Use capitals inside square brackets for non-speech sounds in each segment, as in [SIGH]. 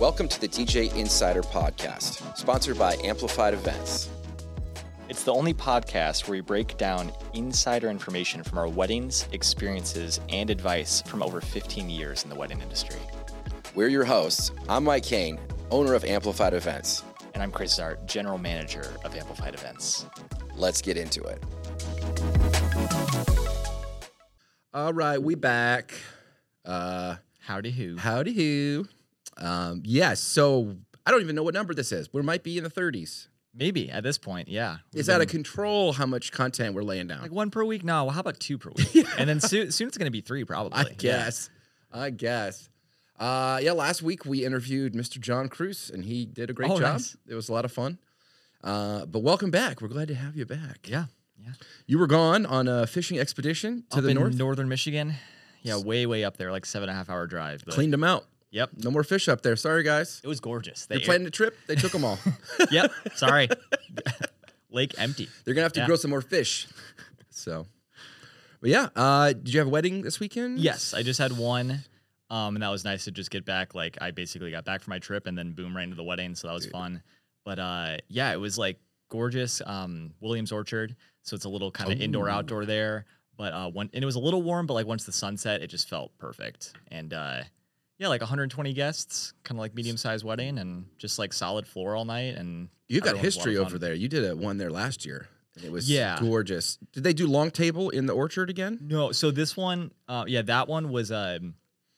Welcome to the DJ Insider Podcast, sponsored by Amplified Events. It's the only podcast where we break down insider information from our weddings, experiences, and advice from over 15 years in the wedding industry. We're your hosts. I'm Mike Kane, owner of Amplified Events. And I'm Chris Zart, general manager of Amplified Events. Let's get into it. All right, we back. Uh, Howdy who. howdy who. Um, yes, so I don't even know what number this is. We might be in the 30s. Maybe at this point, yeah. It's out of control how much content we're laying down. like one per week? No, well, how about two per week? [LAUGHS] And then soon, soon it's going to be three, probably. I Yeah. guess. I guess. Uh, yeah, last week we interviewed Mr. John Cruz, and he did a great Oh, job. nice. It was a lot of fun. Uh, but welcome back. We're glad to have you back. Yeah. Yeah. You were gone on a fishing expedition to Up the in north. northern Michigan. Yeah, way, way up there, like seven and a half hour drive. But Cleaned them out. Yep. No more fish up there. Sorry, guys. It was gorgeous. You're They- planning a trip. They took them all. [LAUGHS] yep. Sorry. [LAUGHS] Lake empty. They're gonna have to Yeah. grow some more fish. So, but yeah, uh, did you have a wedding this weekend? Yes, I just had one, um, and that was nice to just get back. Like I basically got back from my trip and then boom right into the wedding, so that was fun. But uh, yeah, it was like gorgeous. Um, Williams Orchard, so it's a little kind of indoor outdoor there. But uh, one and it was a little warm, but like once the sun set, it just felt perfect. And uh, yeah, like 120 guests, kind of like medium sized wedding, and just like solid floor all night. And you got everyone was a lot history over there. You did a one there last year. It was Yeah. gorgeous. Did they do long table in the orchard again? No, so this one, uh, yeah, that one was. Um,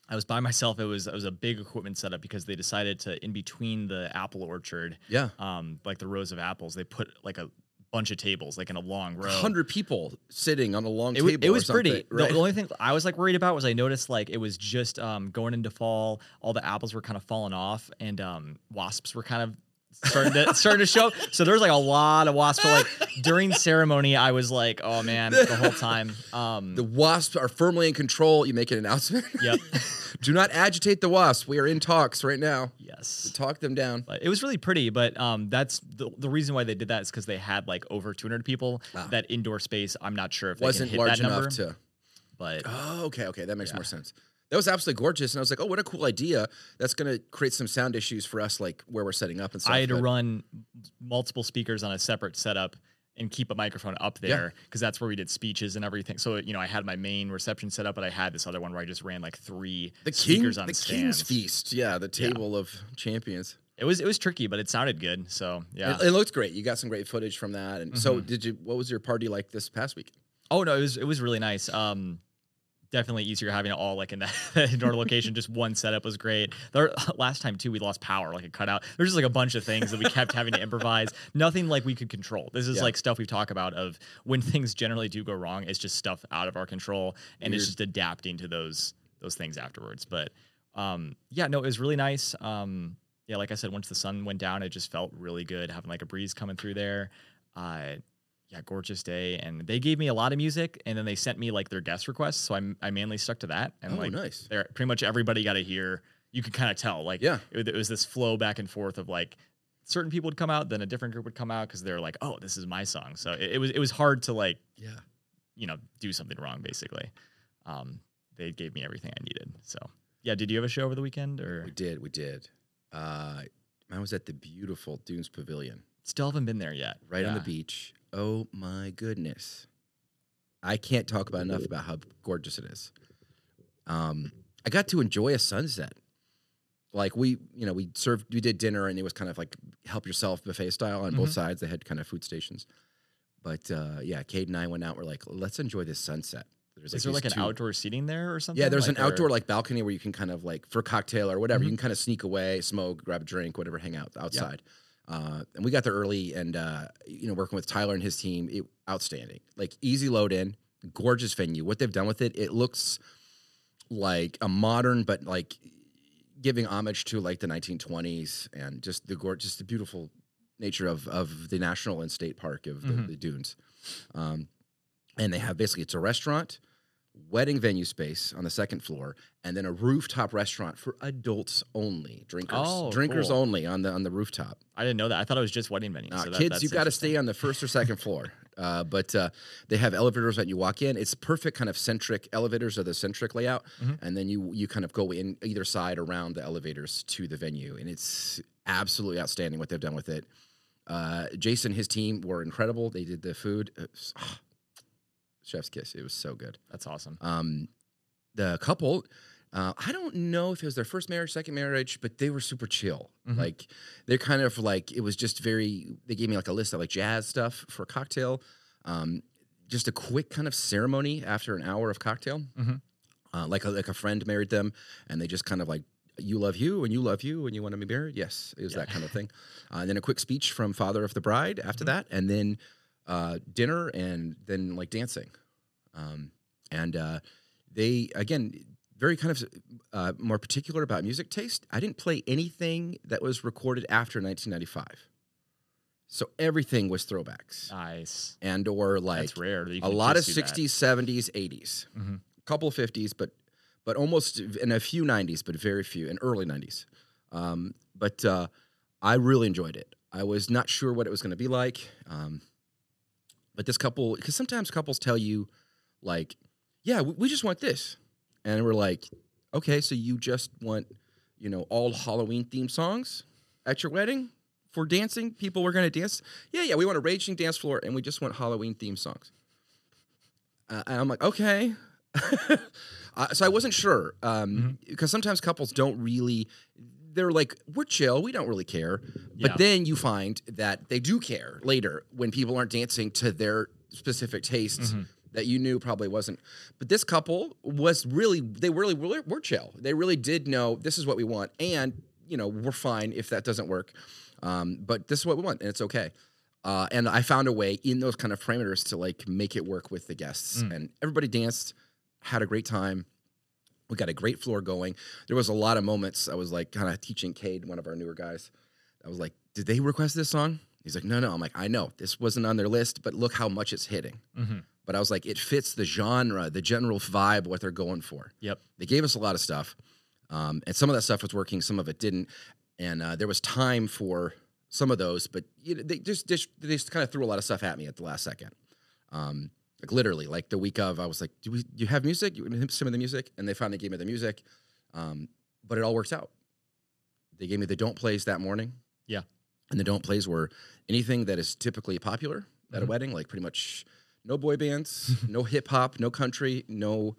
I was by myself. It was it was a big equipment setup because they decided to in between the apple orchard, Yeah, um, like the rows of apples, they put like a bunch of tables, like in a long row. hundred people sitting on a long It, table. it was pretty. something, The- The, only thing I was like worried about was I noticed like it was just um, going into fall, all the apples were kind of falling off, and um, wasps were kind of starting to starting to show. So there's like a lot of wasps. But like during ceremony, I was like, oh man, the whole time. Um, the wasps are firmly in control. You make an announcement. yep. [LAUGHS] do not agitate the wasps. We are in talks right now. yes. Talk them down. But it was really pretty, but um, that's the, the reason why they did that is because they had like over 200 people. Ah. That indoor space, I'm not sure if Wasn't they can hit large that number, enough to. but Oh, okay, okay, that makes Yeah. more sense. That was absolutely gorgeous, and I was like, "Oh, what a cool idea! That's going to create some sound issues for us, like where we're setting up and stuff." I had to but- run multiple speakers on a separate setup and keep a microphone up there because that's where we did speeches and everything. So you know, I had my main reception set up, but I had this other one where I just ran like three the king, speakers on the stands. king's feast. Yeah, the Yeah. table of champions. It was it was tricky, but it sounded good. So yeah. It, it looked great. You got some great footage from that. And so, Mhm. did you? What was your party like this past week? Oh no, it was it was really nice. Um, definitely easier having it all like in [LAUGHS] that, indoor location. Just one setup was great. There, [LAUGHS] last time too, we lost power, like it cut out. There's just like a bunch of things that we kept having to improvise. Nothing like we could control. This is Yeah. like stuff we talk about of when things generally do go wrong. It's just stuff out of our control, and it's just adapting to those those things afterwards. But um, yeah, no, it was really nice. Um, yeah, like I said, once the sun went down, it just felt really good having like a breeze coming through there. Uh, yeah, gorgeous day. And they gave me a lot of music, and then they sent me like their guest requests. So I, I mainly stuck to that. And oh, like, nice. pretty much everybody got to hear. You could kind of tell, like, Yeah. it, it was this flow back and forth of like certain people would come out, then a different group would come out because they're like, oh, this is my song. So it, it was it was hard to like Yeah. you know do something wrong basically. Um, they gave me everything I needed. So yeah, did you have a show over the weekend or We did. We did. Uh, I was at the beautiful Dunes Pavilion, still haven't been there yet? right on the beach. Oh my goodness! I can't talk about enough about how gorgeous it is. Um, I got to enjoy a sunset. Like we, you know, we served, we did dinner, and it was kind of like help yourself buffet style on both Mhm. sides. They had kind of food stations, but uh, yeah, Cade and I went out. We're like, let's enjoy this sunset. There's Is there like an two- outdoor seating there or something? Yeah, there's Like, an or- outdoor like balcony where you can kind of like for a cocktail or whatever, Mhm. you can kind of sneak away, smoke, grab a drink, whatever, hang out outside. Uh, and we got there early, and uh, you know, working with Tyler and his team, it, outstanding. Like easy load in, gorgeous venue. What they've done with it, it looks like a modern, but like giving homage to like the 1920s and just the gorgeous, just the beautiful nature of of the national and state park of the, Mhm. the dunes. Um, and they have basically it's a restaurant, wedding venue space on the second floor, and then a rooftop restaurant for adults only, drinkers, Oh, drinkers cool. only on the on the rooftop. I didn't know that. I thought it was just wedding venue. Uh, so that- kids, you got to stay on the first or second floor. [LAUGHS] Uh, but uh, they have elevators that you walk in. It's perfect kind of centric elevators are the centric layout, Mhm. and then you you kind of go in either side around the elevators to the venue, and it's absolutely outstanding what they've done with it. Uh, Jason, his team were incredible. They did the food. Chef's kiss. It was so good. That's awesome. Um, the couple, uh, I don't know if it was their first marriage, second marriage, but they were super chill. Mhm. Like they're kind of like it was just very. They gave me like a list of like jazz stuff for a cocktail. Um, just a quick kind of ceremony after an hour of cocktail. Mhm. Uh, like a, like a friend married them, and they just kind of like you love you and you love you and you want to be married. Yes, it was that kind of thing. Uh, and then a quick speech from father of the bride after Mm-hmm. that, and then uh, dinner, and then like dancing. Um, and uh, they again very kind of uh, more particular about music taste. I didn't play anything that was recorded after 1995, so everything was throwbacks Nice. and or like That's rare. a lot of just do that. 60s, 70s, 80s, Mhm. a couple of 50s, but but almost and a few 90s, but very few and early 90s. Um, but uh, I really enjoyed it. I was not sure what it was going to be like, um, but this couple, because sometimes couples tell you, like, "Yeah, we, we just want this," and we're like, "Okay, so you just want, you know, all Halloween themed songs at your wedding?" For dancing, people were going to dance. Yeah, yeah, we want a raging dance floor, and we just want Halloween themed songs. Uh, and I'm like, okay. [LAUGHS] uh, so I wasn't sure um, because sometimes couples don't really. They're like, we're chill, we don't really care. But Yeah. then you find that they do care later when people aren't dancing to their specific tastes that you knew probably wasn't. But this couple was really, they really, really were chill. They really did know this is what we want, and you know we're fine if that doesn't work. Um, but this is what we want, and it's okay. Uh, and I found a way in those kind of parameters to like make it work with the guests, and everybody danced, had a great time. We got a great floor going. There was a lot of moments. I was like kind of teaching Cade, one of our newer guys. I was like, "Did they request this song?" He's like, "No, no." I'm like, "I know this wasn't on their list, but look how much it's hitting." Mhm. But I was like, it fits the genre, the general vibe, what they're going for. Yep. They gave us a lot of stuff, um, and some of that stuff was working, some of it didn't, and uh, there was time for some of those, but you know, they just, just they just kind of threw a lot of stuff at me at the last second. Um, like literally, like the week of, I was like, "Do we? Do you have music? You want some of the music?" And they finally gave me the music, um, but it all works out. They gave me the don't plays that morning. Yeah. and the don't plays were anything that is typically popular at a Mhm. wedding, like pretty much no boy bands, [LAUGHS] no hip hop, no country, no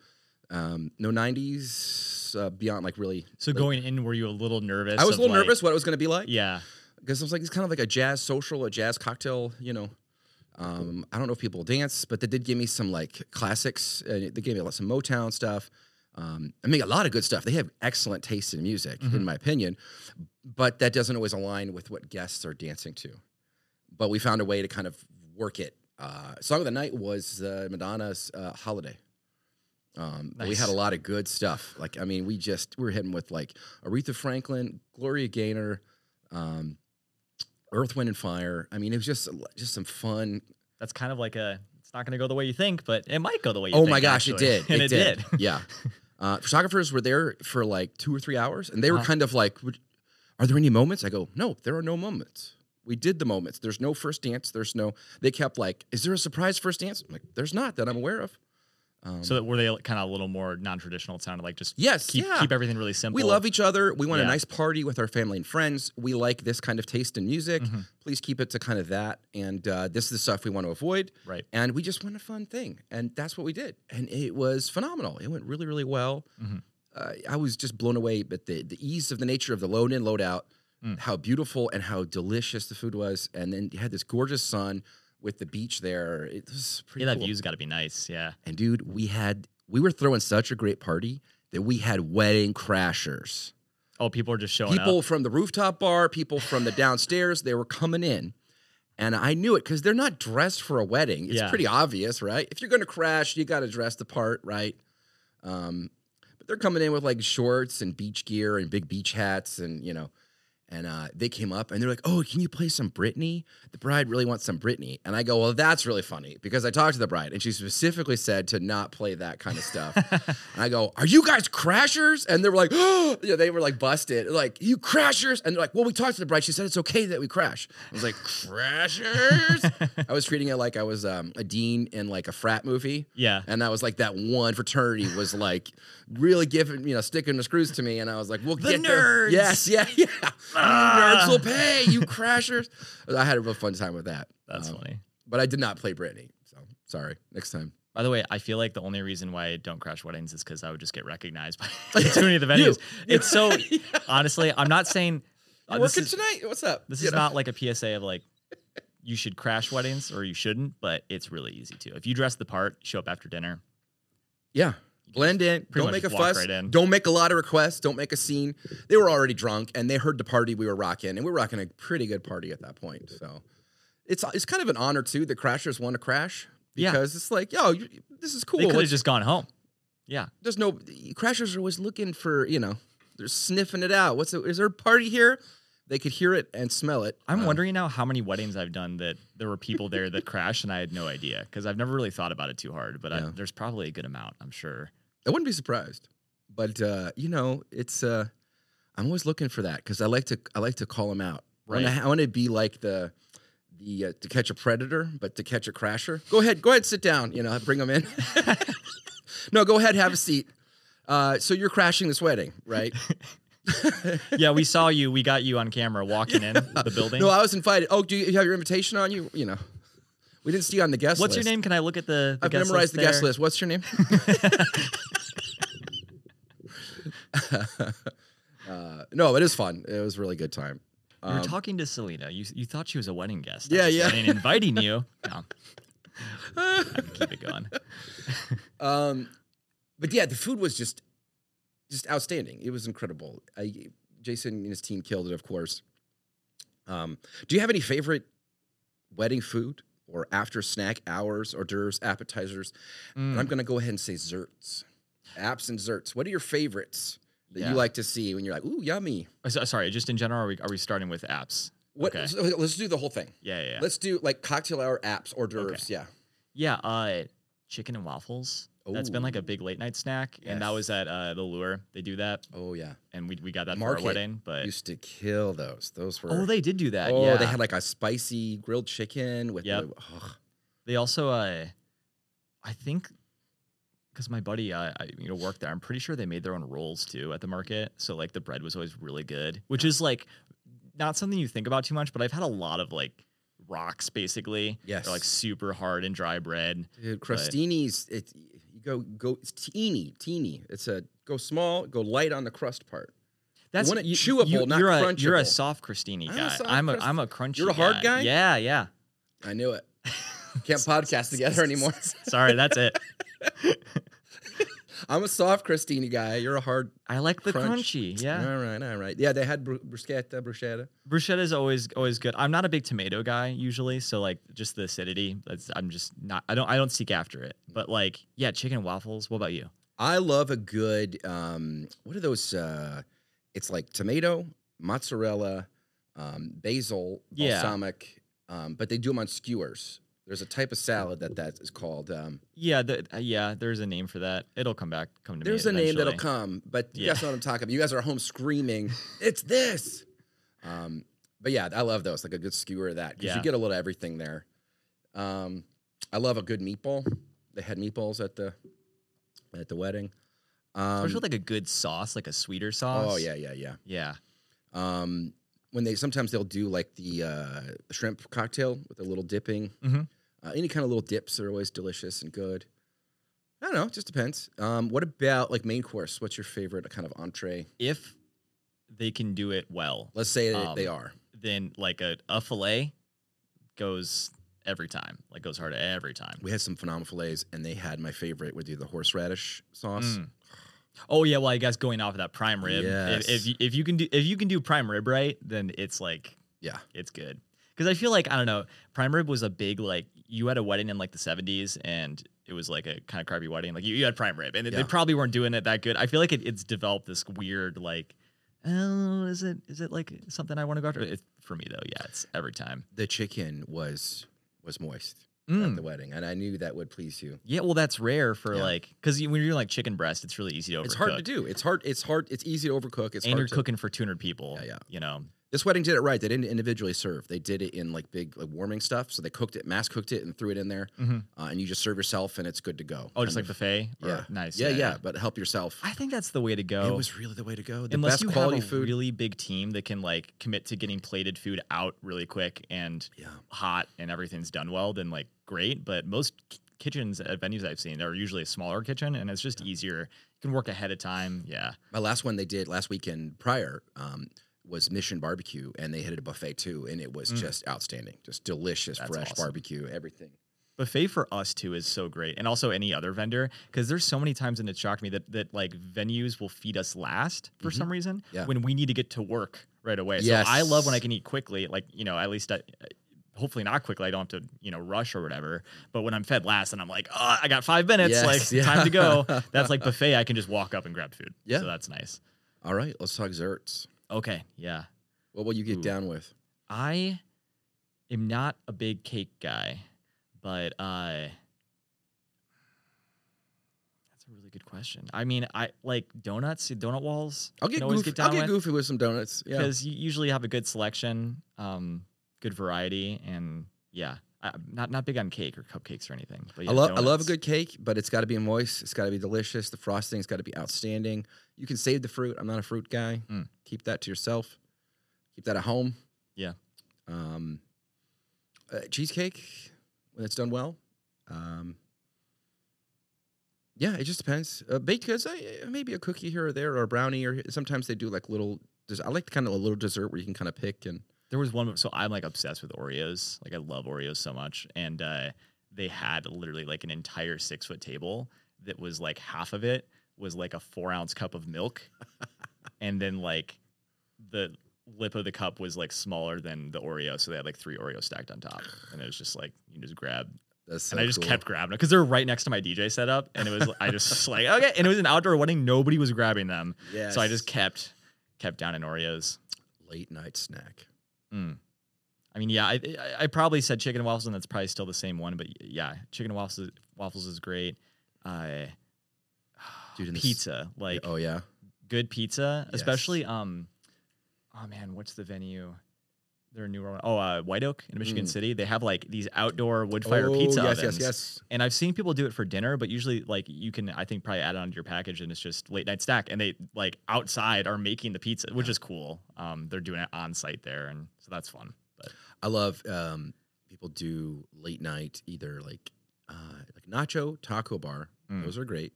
um, no '90s uh, beyond like really. So like- going in, were you a little nervous? I was a little like- nervous what it was going to be like Yeah. because it was like it's kind of like a jazz social, a jazz cocktail, you know. Um, I don't know if people dance, but they did give me some like classics. Uh, they gave me a lot some Motown stuff. Um, I mean, a lot of good stuff. They have excellent taste in music, in my opinion, but that doesn't always align with what guests are dancing to. But we found a way to kind of work it. Uh, song of the night was uh, Madonna's uh, "Holiday." Um, but We had a lot of good stuff. Like, I mean, we just we were hitting with like Aretha Franklin, Gloria Gaynor, um, Earth, Wind, and Fire. I mean, it was just just some fun. That's kind of like a. It's not going to go the way you think, but it might go the way you oh think. my gosh, actually. [LAUGHS] it did! and it, did. [LAUGHS] yeah. Uh, photographers were there for like two or three hours, and they were Uh-huh. kind of like, "Are there any moments?" I go, "No, there are no moments. We did the moments. There's no first dance. There's no." They kept like, "Is there a surprise first dance?" I'm like, "There's not that I'm aware of." Um, So that were they kind of a little more non-traditional? It sounded like just yes, keep yeah. keep everything really simple. We love each other. We want a nice party with our family and friends. We like this kind of taste in music. Mm-hmm. Please keep it to kind of that. And uh, this is the stuff we want to avoid. Right. And we just want a fun thing. And that's what we did. And it was phenomenal. It went really, really well. Mhm. Uh, I was just blown away at the, the ease of the nature of the load in, load out, Mm. how beautiful and how delicious the food was. And then you had this gorgeous sun with the beach there. It was pretty Yeah, that cool. view's got to be nice. Yeah. And dude, we had, we were throwing such a great party that we had wedding crashers Oh, people are just showing people up. from the rooftop bar, people from the downstairs, they were coming in. And I knew it because they're not dressed for a wedding. It's Yeah. pretty obvious, right? If you're going to crash, you got to dress the part, right? Um, but they're coming in with like shorts and beach gear and big beach hats, and you know, and uh, they came up and they're like, "Oh, can you play some Britney? The bride really wants some Britney." And I go, "Well, that's really funny because I talked to the bride and she specifically said to not play that kind of stuff." [LAUGHS] and I go, "Are you guys crashers?" And they were like, [GASPS] "Oh," yeah, they were like busted, like you crashers. And they're like, "Well, we talked to the bride. She said it's okay that we crash." I was like, "Crashers." [LAUGHS] I was treating it like I was um, a dean in like a frat movie. Yeah. And that was like that one fraternity was like really giving, you know, sticking the screws to me. And I was like, we'll The get there. nerds. Yes, yeah, [LAUGHS] yeah. Ah. Nerds will pay, you crashers. I had a real fun time with that. That's Um, funny. But I did not play Britney. So sorry. Next time. By the way, I feel like the only reason why I don't crash weddings is because I would just get recognized by [LAUGHS] [LAUGHS] too many of the venues. It's so honestly, I'm not saying uh, working is tonight? What's up? this You is know? not like a PSA of like you should crash weddings or you shouldn't, but it's really easy to. If you dress the part, show up after dinner. Yeah. Blend in. pretty Don't make a fuss. right. Don't make a lot of requests. Don't make a scene. They were already drunk and they heard the party we were rocking, and we were rocking a pretty good party at that point. So it's it's kind of an honor too. that crashers want to crash Yeah. because it's like, yo, you, this is cool. They could have just gone home. Yeah. there's no crashers are always looking for you know they're sniffing it out. What's the, is there a party here? They could hear it and smell it. I'm Um, wondering now how many weddings I've done that there were people there that crashed and I had no idea because I've never really thought about it too hard, but I, there's probably a good amount, I'm sure. I wouldn't be surprised, but uh, you know, it's uh, I'm always looking for that because I like to I like to call them out. Right. I want to be like the the uh, to catch a predator, but to catch a crasher. Go ahead, go ahead, sit down. You know, bring them in. [LAUGHS] no, go ahead, have a seat. Uh, so you're crashing this wedding, right? [LAUGHS] [LAUGHS] yeah, we saw you. We got you on camera walking in the building. No, I was invited. Oh, do you have your invitation on you? You know, we didn't see you on the guest What's list. your name? Can I look at the, the I've guest memorized list the guest list. What's your name? [LAUGHS] uh, no, it is fun. It was a really good time. You were Um, talking to Selena. You you thought she was a wedding guest. Yeah, yeah. saying, inviting you. [LAUGHS] No. I can keep it going. um, but yeah, the food was just just outstanding. It was incredible. I, Jason and his team killed it, of course. Um, do you have any favorite wedding food or after snack hours, hors d'oeuvres, appetizers? And Mm. I'm going to go ahead and say zerts, apps and zerts. What are your favorites that Yeah. you like to see when you're like, ooh, yummy? Oh, so- sorry, just in general, are we, are we starting with apps? What? Okay. so let's do the whole thing. Yeah, yeah, yeah. Let's do like cocktail hour apps, hors d'oeuvres. Yeah. Yeah, uh, chicken and waffles. That's been like a big late night snack, and that Yes. was at uh, the Lure. They do that, Oh yeah. and we we got that for Market our wedding. But Used to kill those. Those were. oh, they did do that. Oh, yeah, they had like a spicy grilled chicken with. Yep. the- ugh. They also, uh, I think, because my buddy, uh, I you know worked there. I'm pretty sure they made their own rolls too at the market. So like the bread was always really good, which is like not something you think about too much. But I've had a lot of like rocks basically. Yes. They're like super hard and dry bread. Dude, crostini's. It go go. It's teeny, teeny. It's a go small, go light on the crust part. That's want it you- chewable, you, not you're a, You're a soft crostini I'm a guy. soft I'm a I'm a crunchy. You're a hard guy? Yeah, yeah. I knew it. Can't [LAUGHS] podcast together anymore. Sorry, that's it. [LAUGHS] I'm a soft crostini guy. You're a hard. I like the Crunch. crunchy. Yeah. All right, all right. Yeah, they had bru- bruschetta, bruschetta. Bruschetta is always always good. I'm not a big tomato guy usually, so like just the acidity. That's I'm just not. I don't I don't seek after it. But like yeah, chicken and waffles. What about you? I love a good. Um, what are those? Uh, it's like tomato, mozzarella, um, basil, Yeah. balsamic, um, but they do them on skewers. There's a type of salad that that is called. Um, Yeah, the, uh, yeah. There's a name for that. It'll come back. Come to there's me. There's a name that'll come, but you Yeah. guys know what I'm talking about. You guys are home screaming, "It's this!" Um, but yeah, I love those. Like a good skewer of that because Yeah. you get a little of everything there. Um, I love a good meatball. They had meatballs at the at the wedding. Um, Especially like a good sauce, like a sweeter sauce. oh yeah, yeah, yeah. Yeah. Um, when they sometimes they'll do like the uh, shrimp cocktail with a little dipping. Mhm. Uh, any kind of little dips are always delicious and good. I don't know, it just depends. Um, what about like main course? What's your favorite kind of entree? If they can do it well, Let's say that they Um, are. then like a, a fillet goes every time. Like goes hard every time. We had some phenomenal fillets, and they had my favorite would do the horseradish sauce. Mm. Oh yeah, well I guess going off of that prime rib, Yes. if, if you, if you can do if you can do prime rib right, then it's like Yeah, it's good. Because I feel like I don't know, prime rib was a big like you had a wedding in like the seventies and it was like a kind of crappy wedding. Like you, you had prime rib and Yeah. they probably weren't doing it that good. I feel like it, it's developed this weird like oh, is it is it like something I want to go after? It, for me though, yeah, it's every time. The chicken was was moist at Mm. the wedding, and I knew that would please you. Yeah, well, that's rare for Yeah. like because when you're doing like chicken breast, it's really easy to overcook. It's hard to do. It's hard. It's hard. It's easy to overcook. It's and hard you're to, cooking for 200 people. Yeah, yeah. You know, This wedding did it right. They didn't individually serve. They did it in like big like warming stuff. So they cooked it, mass cooked it, and threw it in there. Mhm. Uh, and you just serve yourself, and it's good to go. oh, just like buffet. Or- yeah, nice. Yeah, yeah, But help yourself. I think that's the way to go. It was really the way to go. The Unless best you quality have a food. really big team that can like commit to getting plated food out really quick and yeah. hot and everything's done well, then like great. But most kitchens at venues I've seen are usually a smaller kitchen and it's just easier. You can work ahead of time. Yeah. My last one they did last weekend prior um, was Mission Barbecue, and they had a buffet too, and it was Mm. just outstanding, just delicious, That's fresh awesome. barbecue, everything. buffet for us too is so great and also any other vendor because there's so many times and it shocked me that that like venues will feed us last for some reason Mm-hmm. Yeah. when we need to get to work right away Yes. so i love when i can eat quickly like you know at least I, hopefully not quickly i don't have to you know rush or whatever but when i'm fed last and i'm like oh i got five minutes Yes, like yeah. time to go [LAUGHS] that's like buffet i can just walk up and grab food Yeah. so that's nice All right, let's talk desserts. Okay yeah What will you get Ooh. down with? I am not a big cake guy, but uh that's a really good question. I mean, I like donuts, donut walls. I'll get goofy. get I'll get with goofy with some donuts. Yeah, because you usually have a good selection, um, good variety, and yeah, I'm not not big on cake or cupcakes or anything. But yeah, I love I love a good cake, but it's got to be moist. It's got to be delicious. The frosting's got to be outstanding. You can save the fruit. I'm not a fruit guy. Mm. Keep that to yourself. Keep that at home. Yeah. Um, uh, cheesecake when it's done well. Um, yeah, it just depends. Uh, baked goods, uh, maybe a cookie here or there, or a brownie, or sometimes they do like little. I like kind of a little dessert where you can kind of pick and. There was one, so I'm like obsessed with Oreos. Like I love Oreos so much, and uh, they had literally like an entire six foot table that was like half of it was like a four ounce cup of milk, [LAUGHS] and then like the lip of the cup was like smaller than the Oreo, so they had like three Oreos stacked on top, and it was just like you just grab. That's so and I just cool. kept grabbing it because they were right next to my DJ setup, and it was I just like okay, and it was an outdoor wedding, nobody was grabbing them, so I just kept kept down in Oreos. late night snack. Mm. I mean, yeah, I, I probably said chicken and waffles, and that's probably still the same one. But yeah, chicken and waffles waffles is great. Uh, Dude, in the s- pizza, like oh yeah. good pizza, Yes. especially um, oh man, what's the venue? They're newer one. Oh, uh, White Oak in Michigan Mm. City. They have like these outdoor wood fire oh, pizza yes, ovens. yes, yes. And I've seen people do it for dinner, but usually like you can I think probably add it onto your package and it's just late night snack. And they like outside are making the pizza, which is cool. Um, they're doing it on site there, and so that's fun. But I love um, people do late night either like uh, like nacho taco bar. Mm. Those are great,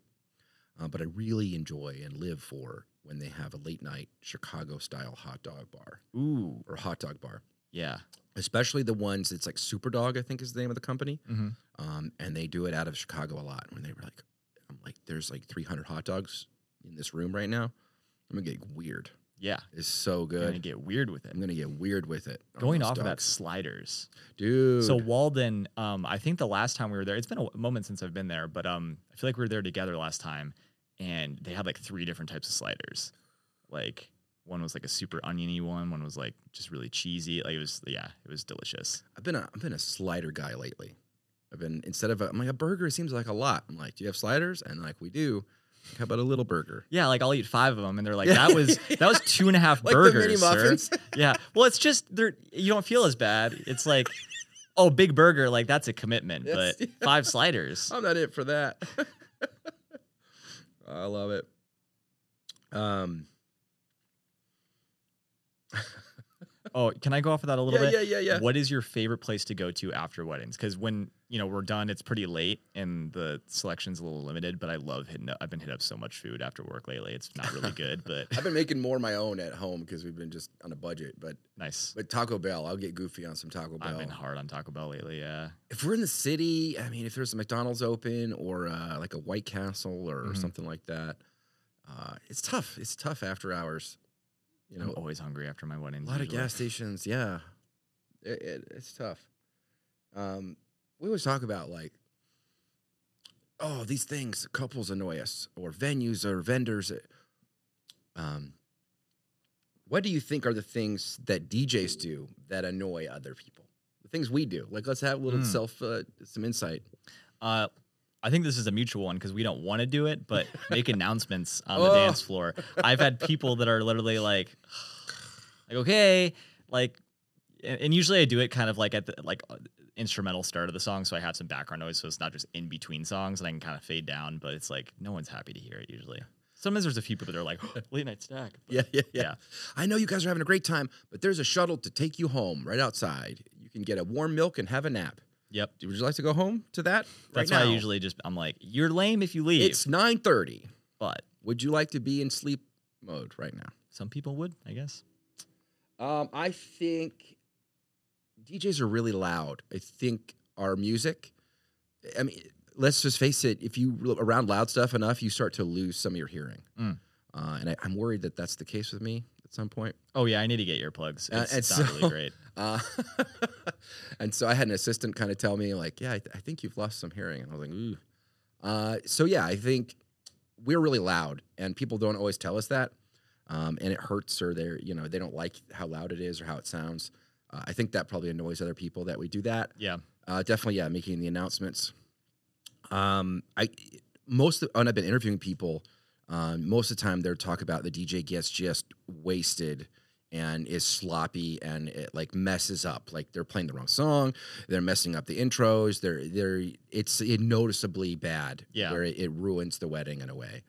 uh, but I really enjoy and live for when they have a late night Chicago style hot dog bar ooh, or hot dog bar. Yeah. Especially the ones that's like Super Dog, I think is the name of the company, Mm-hmm. um, and they do it out of Chicago a lot. When they were like, I'm like, there's like 300 hot dogs in this room right now. I'm gonna get weird. Yeah. It's so good. gonna get weird with it. I'm gonna get weird with it. Going off of that sliders. dude. So Walden, um, I think the last time we were there, it's been a moment since I've been there, but um, I feel like we were there together last time, and they had like three different types of sliders. Like one was like a super oniony one, one was like just really cheesy. Like it was, yeah, it was delicious. I've been a I've been a slider guy lately. I've been instead of a, I'm like a burger seems like a lot. I'm like, do you have sliders? And like we do. How about a little burger? Yeah, like I'll eat five of them, and they're like, that was [LAUGHS] that was two and a half [LAUGHS] Like burgers, sir." [LAUGHS] Yeah, well, it's just they're you don't feel as bad. It's like, oh, big burger, like that's a commitment, Yes, but yeah. five sliders. I'm not it for that. I love it. Um. Oh, can I go off of that a little Yeah, bit? yeah, yeah, yeah. What is your favorite place to go to after weddings? Because when you know we're done, it's pretty late and the selection's a little limited. But I love hitting. Up, I've been hitting up so much food after work lately. It's not really good, [LAUGHS] but I've been making more of my own at home because we've been just on a budget. But nice. but Taco Bell, I'll get goofy on some Taco Bell. I've been hard on Taco Bell lately. Yeah. If we're in the city, I mean, if there's a McDonald's open or uh, like a White Castle or Mhm. something like that, uh, it's tough. It's tough after hours. You I'm know, always hungry after my wedding. a lot of gas stations. Yeah, it, it, it's tough. Um, we always talk about like, oh, these things couples annoy us, or venues or vendors. Um, What do you think are the things that DJs do that annoy other people? The things we do. Like, let's have a little Hmm. self, uh, some insight. Uh, I think this is a mutual one because we don't want to do it, but [LAUGHS] make announcements on the Oh. dance floor. I've had people that are literally like, [SIGHS] like okay, like, and usually I do it kind of like at the like uh, instrumental start of the song, so I have some background noise, so it's not just in between songs, and I can kind of fade down. But it's like no one's happy to hear it usually. Sometimes there's a few people that are like [GASPS] late night snack. but- Yeah, yeah, yeah, Yeah. I know you guys are having a great time, but there's a shuttle to take you home right outside. You can get a warm milk and have a nap. Yep. Would you like to go home to that? That's right why now? I usually just I'm like you're lame if you leave. It's 9:30. but Would you like to be in sleep mode right now? some people would, I guess. Um, I think DJs are really loud. I think our music. I mean, let's just face it. If you around loud stuff enough, you start to lose some of your hearing. Mm. Uh, and I, I'm worried that that's the case with me at some point. Oh yeah, I need to get earplugs. Uh, It's, it's not so- really great. Uh, [LAUGHS] and so I had an assistant kind of tell me like, "Yeah, I, th- I think you've lost some hearing." And I was like, "Ooh." Uh, so yeah, I think we're really loud, and people don't always tell us that, um, and it hurts, or they're you know they don't like how loud it is or how it sounds. Uh, I think that probably annoys other people that we do that. Yeah. Uh, definitely, yeah, making the announcements. Um, I most of, when I've been interviewing people, um, most of the time they're talk about the DJ gets just wasted and is sloppy and it like messes up. Like they're playing the wrong song, they're messing up the intros. They're they're it's it noticeably bad. Yeah. where it, it ruins the wedding in a way.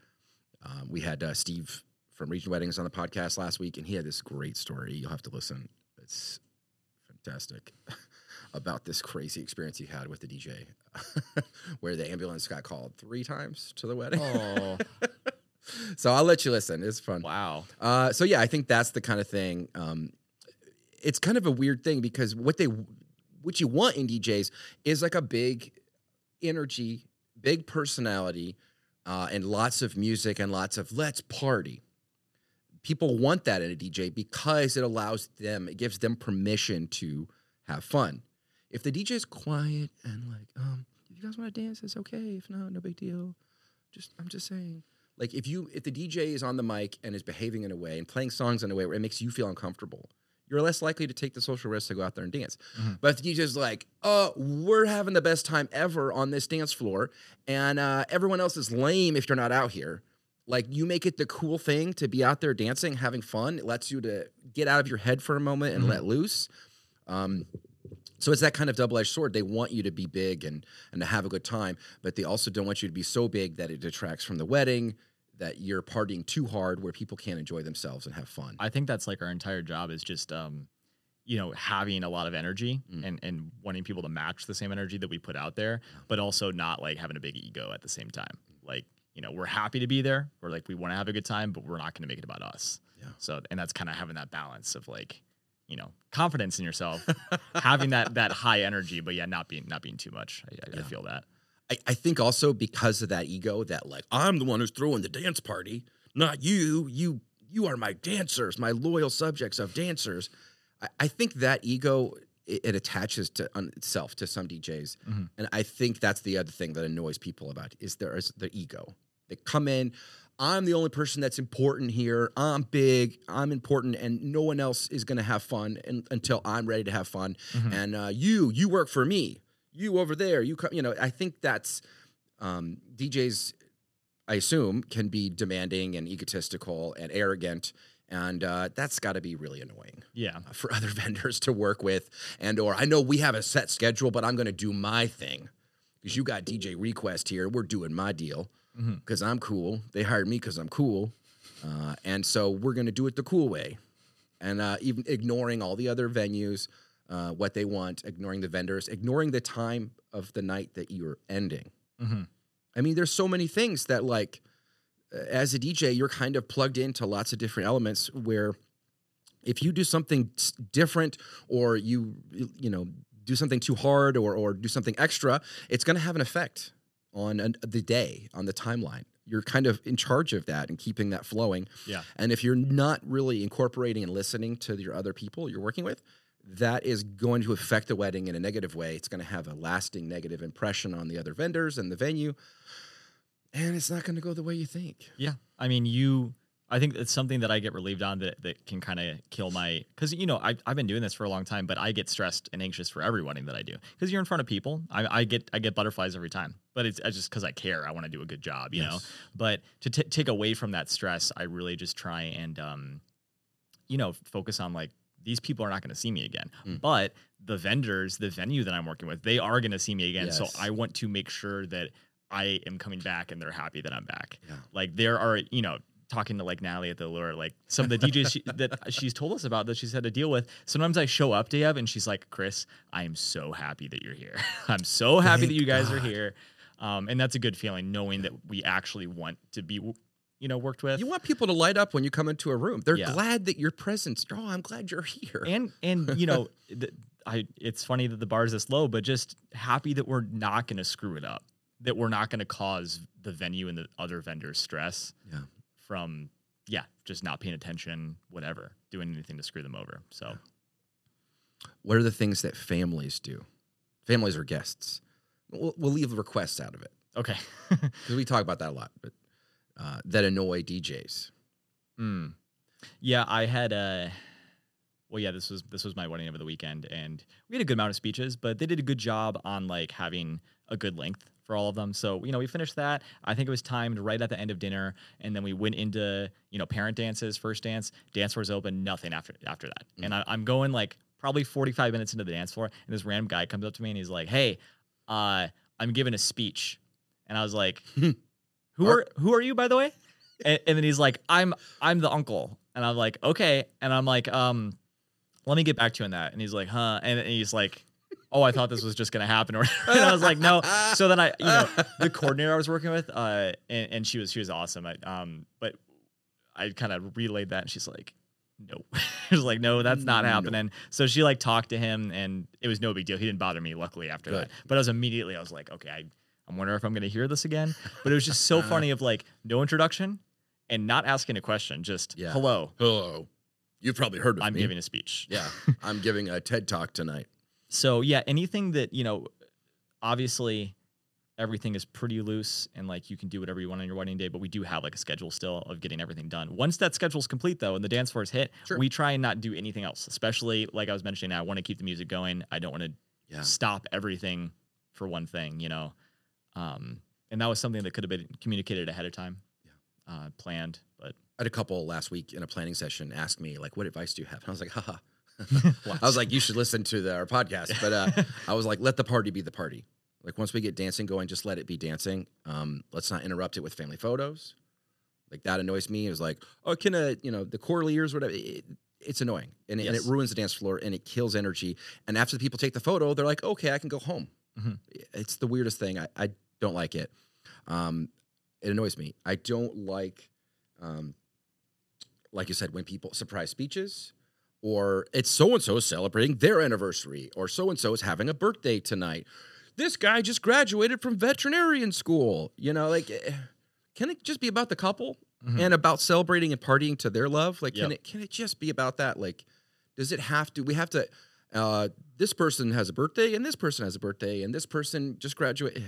Um, we had uh, Steve from Region Weddings on the podcast last week, and he had this great story. You'll have to listen. It's fantastic [LAUGHS] about this crazy experience he had with the DJ, [LAUGHS] where the ambulance got called three times to the wedding. Oh [LAUGHS] so I'll let you listen. It's fun. wow. Uh, so yeah, I think that's the kind of thing. Um, it's kind of a weird thing because what they, what you want in DJs is like a big energy, big personality, uh, and lots of music and lots of let's party. People want that in a DJ because it allows them, it gives them permission to have fun. If the DJ is quiet and like, um, if you guys want to dance, it's okay. If not, no big deal. Just, I'm just saying. Like if you if the DJ is on the mic and is behaving in a way and playing songs in a way where it makes you feel uncomfortable, you're less likely to take the social risk to go out there and dance. Mhm. But if the DJ's like, "Oh, we're having the best time ever on this dance floor, and uh, everyone else is lame if you're not out here," like you make it the cool thing to be out there dancing, having fun. It lets you to get out of your head for a moment and Mhm. let loose. Um, so it's that kind of double-edged sword. They want you to be big and and to have a good time, but they also don't want you to be so big that it detracts from the wedding, that you're partying too hard where people can't enjoy themselves and have fun. I think that's like our entire job is just um you know having a lot of energy Mm. and and wanting people to match the same energy that we put out there but also not like having a big ego at the same time like you know we're happy to be there we're like we want to have a good time but we're not going to make it about us Yeah. so and that's kind of having that balance of like you know confidence in yourself having that that high energy but yeah not being not being too much i, I, I feel that I, I think also because of that ego that like I'm the one who's throwing the dance party, not you. You you are my dancers, my loyal subjects of dancers. I, I think that ego it, it attaches to on itself to some DJs, Mhm. and I think that's the other thing that annoys people about is there is the ego. They come in. I'm the only person that's important here. I'm big. I'm important, and no one else is going to have fun and, until I'm ready to have fun. Mhm. And uh, you, you work for me. You over there. You come. You know. I think that's um, DJs. I assume can be demanding and egotistical and arrogant, and uh, that's got to be really annoying yeah for [LAUGHS] other vendors to work with. And or I know we have a set schedule, but I'm going to do my thing because you got DJ request here. We're doing my deal Because I'm cool. They hired me because I'm cool, uh, and so we're going to do it the cool way, and uh, even ignoring all the other venues, uh, what they want, ignoring the vendors, ignoring the time of the night that you're ending. Mhm. I mean, there's so many things that like as a DJ, you're kind of plugged into lots of different elements where if you do something different or you you know do something too hard or or do something extra, it's going to have an effect on an, the day, on the timeline. You're kind of in charge of that and keeping that flowing. Yeah. And if you're not really incorporating and listening to your other people you're working with, that is going to affect the wedding in a negative way. It's going to have a lasting negative impression on the other vendors and the venue. And it's not going to go the way you think. Yeah. I mean, you, I think it's something that I get relieved on that, that can kind of kill my because you know I, I've been doing this for a long time, but I get stressed and anxious for every wedding that I do because you're in front of people. I, I get I get butterflies every time, but it's, it's just because I care. I want to do a good job, you know. But to t- take away from that stress, I really just try and um, you know focus on like these people are not going to see me again, Mm. but the vendors, the venue that I'm working with, they are going to see me again. So I want to make sure that I am coming back and they're happy that I'm back. Yeah. Like there are, you know, talking to like Natalie at the lure, like some of the DJs she, that she's told us about that she's had to deal with. Sometimes I show up, Dave, and she's like, Chris, I am so happy that you're here. [LAUGHS] I'm so happy that you guys are here. Um, and that's a good feeling knowing that we actually want to be, you know, worked with. You want people to light up when you come into a room. They're Yeah. glad that your presence. Oh, I'm glad you're here. and and you know [LAUGHS] th- i it's funny that the bar is this low but just happy that we're not going to screw it up that we're not going to cause the venue and the other vendors stress Yeah. From yeah just not paying attention whatever doing anything to screw them over so what are the things that families do? Families are guests. We'll, we'll leave requests out of it okay [LAUGHS] because we talk about that a lot. But uh, that annoy DJs. Mm. Yeah, I had a. Well, yeah, this was this was my wedding over the weekend, and we had a good amount of speeches, but they did a good job on like having a good length for all of them. So you know, we finished that. I think it was timed right at the end of dinner, and then we went into you know parent dances, first dance, dance floors open, nothing after after that. And I, I'm going like probably 45 minutes into the dance floor, and this random guy comes up to me and he's like, "Hey, uh, I'm giving a speech," and I was like, [LAUGHS] "Who are who are you, by the way?" and, and then he's like, "I'm I'm the uncle," and I'm like, "Okay," and I'm like, "Um, let me get back to you on that." And he's like, "Huh?" And, and he's like, "Oh, I thought this was just gonna happen," or [LAUGHS] and I was like, "No." So then I, you know, the coordinator I was working with, uh, and, and she was she was awesome. I, um, but I kind of relayed that, and she's like. No, [LAUGHS] she was like, no, that's not No. happening. So she like talked to him, and it was no big deal. He didn't bother me, luckily after Good. that. But I was immediately, I was like, okay, I, I'm wondering if I'm gonna hear this again. But it was just so funny of like no introduction and not asking a question, just Yeah. hello, Hello. You've probably heard of I'm me. giving a speech. yeah, [LAUGHS] I'm giving a TED talk tonight. So yeah, anything that you know, obviously, everything is pretty loose and like you can do whatever you want on your wedding day. But we do have like a schedule still of getting everything done. Once that schedule's complete though, and the dance floor is hit, Sure. we try and not do anything else. Especially like I was mentioning, I want to keep the music going. I don't want to Yeah. stop everything for one thing. You know, um, and that was something that could have been communicated ahead of time, Yeah. uh, planned. But I had a couple last week in a planning session ask me like, "What advice do you have?" And I was like, "Haha." [LAUGHS] I was like, "You should listen to the, our podcast," but uh, [LAUGHS] I was like, "Let the party be the party." Like once we get dancing going, just let it be dancing. Um, let's not interrupt it with family photos. Like that annoys me. It was like, oh, can a you know the corliers, whatever. It, it's annoying and, it- and it ruins the dance floor and it kills energy. And after the people take the photo, they're like, okay, I can go home. Mhm. It's the weirdest thing. I, I don't like it. Um, it annoys me. I don't like, um, like you said, when people surprise speeches, or it's so and so celebrating their anniversary, or so and so is having a birthday tonight. This guy just graduated from veterinarian school. You know, like, eh, can it just be about the couple Mhm. and about celebrating and partying to their love? Like, can Yep. it can it just be about that? Like, does it have to? We have to. Uh, this person has a birthday, and this person has a birthday, and this person just graduated.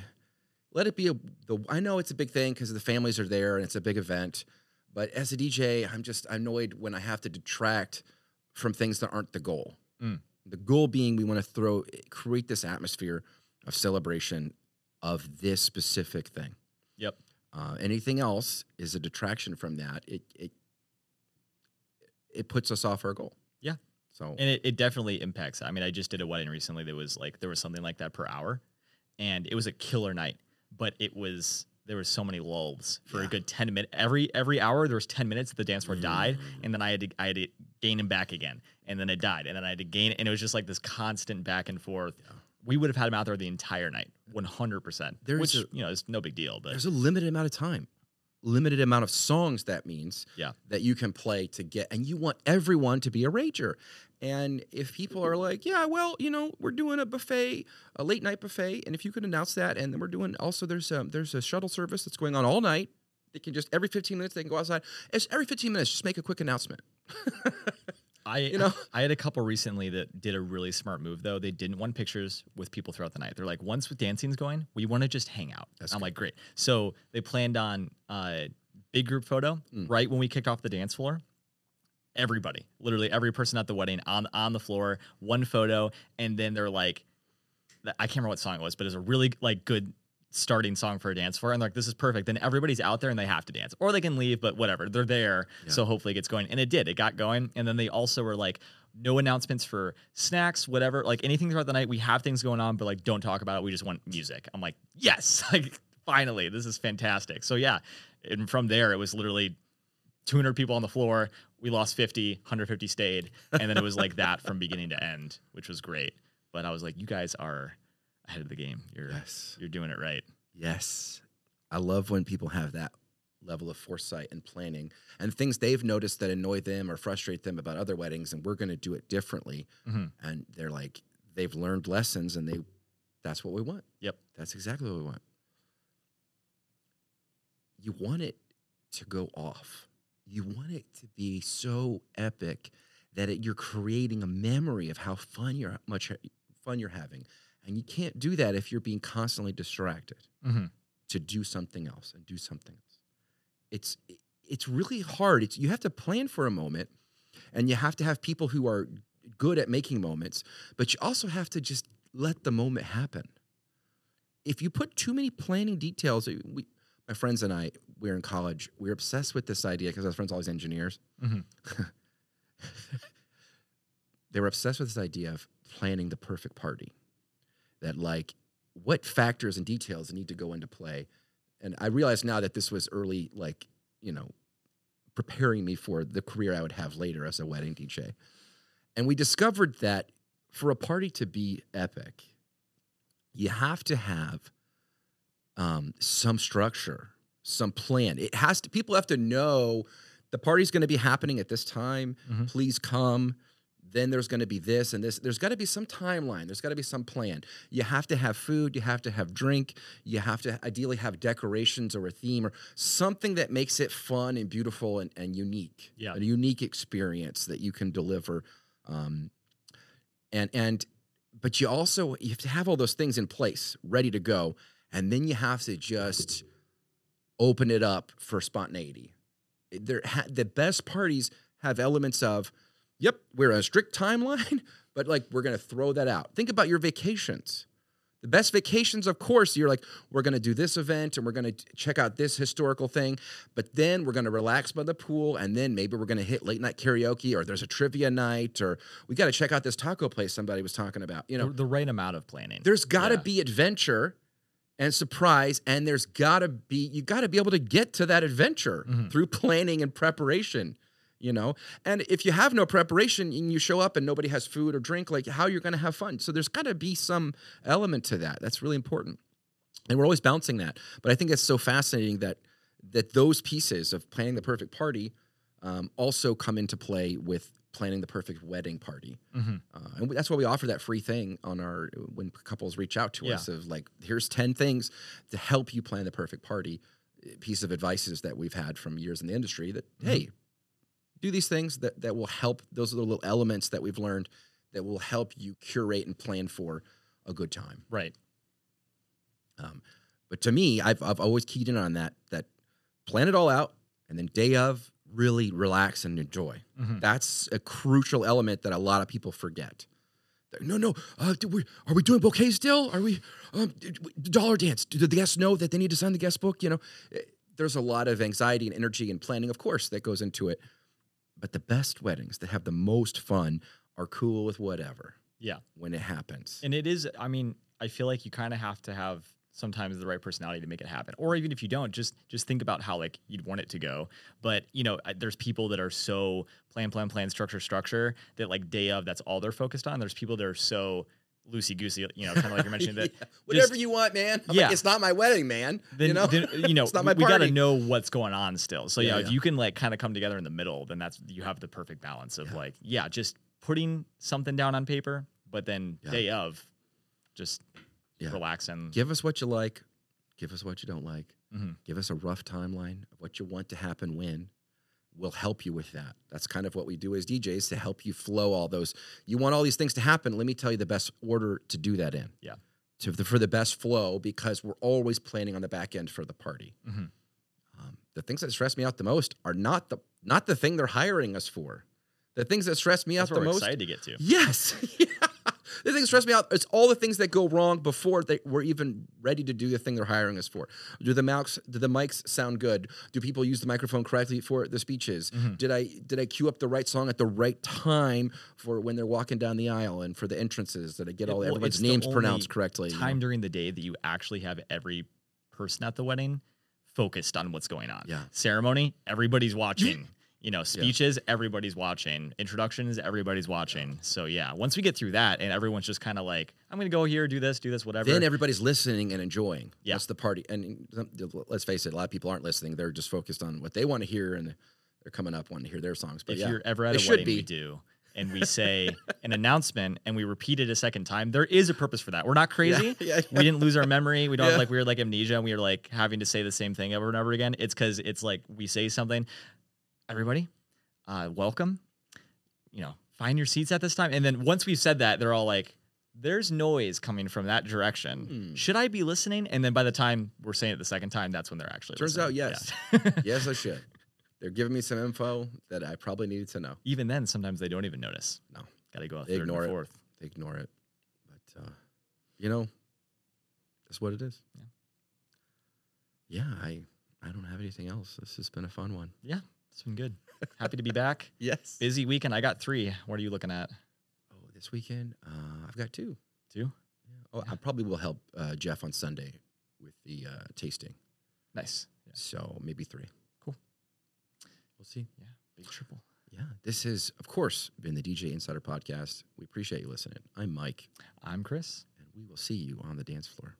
Let it be a. The I know it's a big thing because the families are there and it's a big event, but as a DJ, I'm just annoyed when I have to detract from things that aren't the goal. Mm. The goal being we want to throw create this atmosphere of celebration of this specific thing. Yep. Uh, anything else is a detraction from that. It it it puts us off our goal. Yeah. So and it, it definitely impacts. I mean, I just did a wedding recently that was like there was something like that per hour, and it was a killer night. But it was there was so many lulls for a good ten minutes. Every every hour there was ten minutes that the dance floor died, Mm. and then I had to I had to gain him back again, and then it died, and then I had to gain it, and it was just like this constant back and forth. We would have had him out there the entire night, one hundred percent. There's Which a- you know is no big deal, but there's a limited amount of time, limited amount of songs. That means Yeah. that you can play to get, and you want everyone to be a rager. And if people are like, yeah, well, you know, we're doing a buffet, a late night buffet, and if you could announce that, and then we're doing also there's a there's a shuttle service that's going on all night. They can just every 15 minutes they can go outside. It's every 15 minutes, just make a quick announcement. [LAUGHS] I You know? I had a couple recently that did a really smart move though. They didn't want pictures with people throughout the night. They're like, once with dancing's going, we want to just hang out. That's I'm good. like, great. So they planned on uh, big group photo Mm. right when we kicked off the dance floor. Everybody, literally every person at the wedding on on the floor, one photo, and then they're like, I can't remember what song it was, but it's a really like good starting song for a dance floor, and like, this is perfect. Then everybody's out there and they have to dance, or they can leave, but whatever, they're there, Yeah. so hopefully it gets going, and it did, it got going, and then they also were like, no announcements for snacks, whatever, like anything throughout the night. We have things going on, but like don't talk about it. We just want music. I'm like, yes, [LAUGHS] like finally, this is fantastic. So yeah, and from there it was literally 200 people on the floor. We lost 50, 150 stayed, and then it was like that from beginning to end, which was great. But I was like, you guys are ahead of the game. You're Yes. you're doing it right. Yes. I love when people have that level of foresight and planning and things they've noticed that annoy them or frustrate them about other weddings and we're going to do it differently Mhm. and they're like they've learned lessons and they that's what we want Yep. that's exactly what we want you want it to go off you want it to be so epic that it, you're creating a memory of how fun you're much fun you're having and you can't do that if you're being constantly distracted Mhm. to do something else and do something else. It's it's really hard. It's you have to plan for a moment and you have to have people who are good at making moments, but you also have to just let the moment happen. If you put too many planning details, we, my friends and I, we were in college, we were obsessed with this idea because our friends are always engineers. Mhm. [LAUGHS] they were obsessed with this idea of planning the perfect party. That like what factors and details need to go into play. And I realize now that this was early, like, you know, preparing me for the career I would have later as a wedding DJ. And we discovered that for a party to be epic, you have to have um, some structure, some plan. It has to, people have to know the party's going to be happening at this time. Mhm. Please come. Then there's going to be this and this. There's got to be some timeline. There's got to be some plan. You have to have food. You have to have drink. You have to ideally have decorations or a theme or something that makes it fun and beautiful and, and unique. Yeah. A unique experience that you can deliver. Um, and and but you also you have to have all those things in place, ready to go, and then you have to just open it up for spontaneity. There, ha- the best parties have elements of, yep, we're on a strict timeline, [LAUGHS] but like we're gonna throw that out. Think about your vacations. The best vacations, of course, you're like, we're going to do this event and we're going to check out this historical thing, but then we're going to relax by the pool and then maybe we're going to hit late night karaoke or there's a trivia night or we got to check out this taco place somebody was talking about. You know, the, right amount of planning. there's got to Yeah. be adventure and surprise and there's got to be you got to be able to get to that adventure Mhm. through planning and preparation you know and if you have no preparation and you show up and nobody has food or drink like how you're going to have fun so there's got to be some element to that that's really important and we're always bouncing that but i think it's so fascinating that that those pieces of planning the perfect party um, also come into play with planning the perfect wedding party Mhm. uh, and that's why we offer that free thing on our when couples reach out to Yeah. us of like here's 10 things to help you plan the perfect party uh, piece of advices that we've had from years in the industry that Mhm. hey do these things that, that will help those are the little elements that we've learned that will help you curate and plan for a good time Right. um, but to me I've, I've always keyed in on that that plan it all out and then day of really relax and enjoy Mhm. that's a crucial element that a lot of people forget. No, no. Uh, we, are we doing bouquets still? Are we um, dollar dance? Do the guests know that they need to sign the guest book? You know, eh, there's a lot of anxiety and energy and planning, of course, that goes into it. But the best weddings that have the most fun are cool with whatever Yeah. when it happens. And it is, I mean, I feel like you kind of have to have sometimes the right personality to make it happen. Or even if you don't, just just think about how like you'd want it to go. But, you know, there's people that are so plan plan plan structure structure that like day of that's all they're focused on. There's people that are so loosey goosey, you know, kind of like you're [LAUGHS] mentioning that Yeah, whatever you want, man. I'm like, Yeah. it's not my wedding, man. then you know, then, you know [LAUGHS] it's not my we, got to know what's going on still. So Yeah, yeah, yeah. if you can like kind of come together in the middle, then that's you have the perfect balance of like yeah, just putting something down on paper, but then day of just relax and Give us what you like. Give us what you don't like. Mhm. Give us a rough timeline of what you want to happen when. We'll help you with that. That's kind of what we do as DJs to help you flow all those. You want all these things to happen. Let me tell you the best order to do that in. Yeah. To the, for the best flow because we're always planning on the back end for the party. Mhm. Um, the things that stress me out the most are not the not the thing they're hiring us for. The things that stress me That's out the we're most. excited to get to. Yes. [LAUGHS] Yeah. The things that stress me out. It's all the things that go wrong before they we're even ready to do the thing they're hiring us for. Do the mics do the mics sound good? Do people use the microphone correctly for the speeches? Mm-hmm. Did I did I cue up the right song at the right time for when they're walking down the aisle and for the entrances? Did I get all Well, everyone's the names pronounced correctly? you know? Time during the day that you actually have every person at the wedding focused on what's going on. Yeah. Ceremony, everybody's watching. You know, speeches, everybody's watching. Introductions, everybody's watching. So yeah, once we get through that and everyone's just kind of like, I'm gonna go here, do this, do this, whatever. Then everybody's listening and enjoying. Yeah. That's the party. And let's face it, a lot of people aren't listening. They're just focused on what they want to hear, and they're coming up wanting to hear their songs. But if yeah, you're ever at a wedding, be. we do. And we [LAUGHS] say an announcement and we repeat it a second time. There is a purpose for that. We're not crazy. yeah, We didn't lose our memory. We don't Yeah. have like weird like amnesia and we are like having to say the same thing over and over again. It's because it's like we say something, everybody, uh, welcome. You know, find your seats at this time. And then once we've said that, they're all like, there's noise coming from that direction. Hmm. Should I be listening? And then by the time we're saying it the second time, that's when they're actually Turns listening. out, Yeah. yes. yes, I [LAUGHS] should. They're giving me some info that I probably needed to know. Even then, sometimes they don't even notice. No. Got to go out They third ignore and it. They ignore it. But uh, you know, that's what it is. Yeah. yeah, I I don't have anything else. This has been a fun one. Yeah, it's been good. Happy to be back. [LAUGHS] Yes. Busy weekend. I got three. What are you looking at? Oh, this weekend, uh, I've got two. Two. Oh, I probably will help uh, Jeff on Sunday with the uh, tasting. Nice. Yeah. So maybe three. Cool. We'll see. yeah. Big triple. Yeah. This has, of course, been the DJ Insider Podcast. We appreciate you listening. I'm Mike, I'm Chris. and we will see you on the dance floor.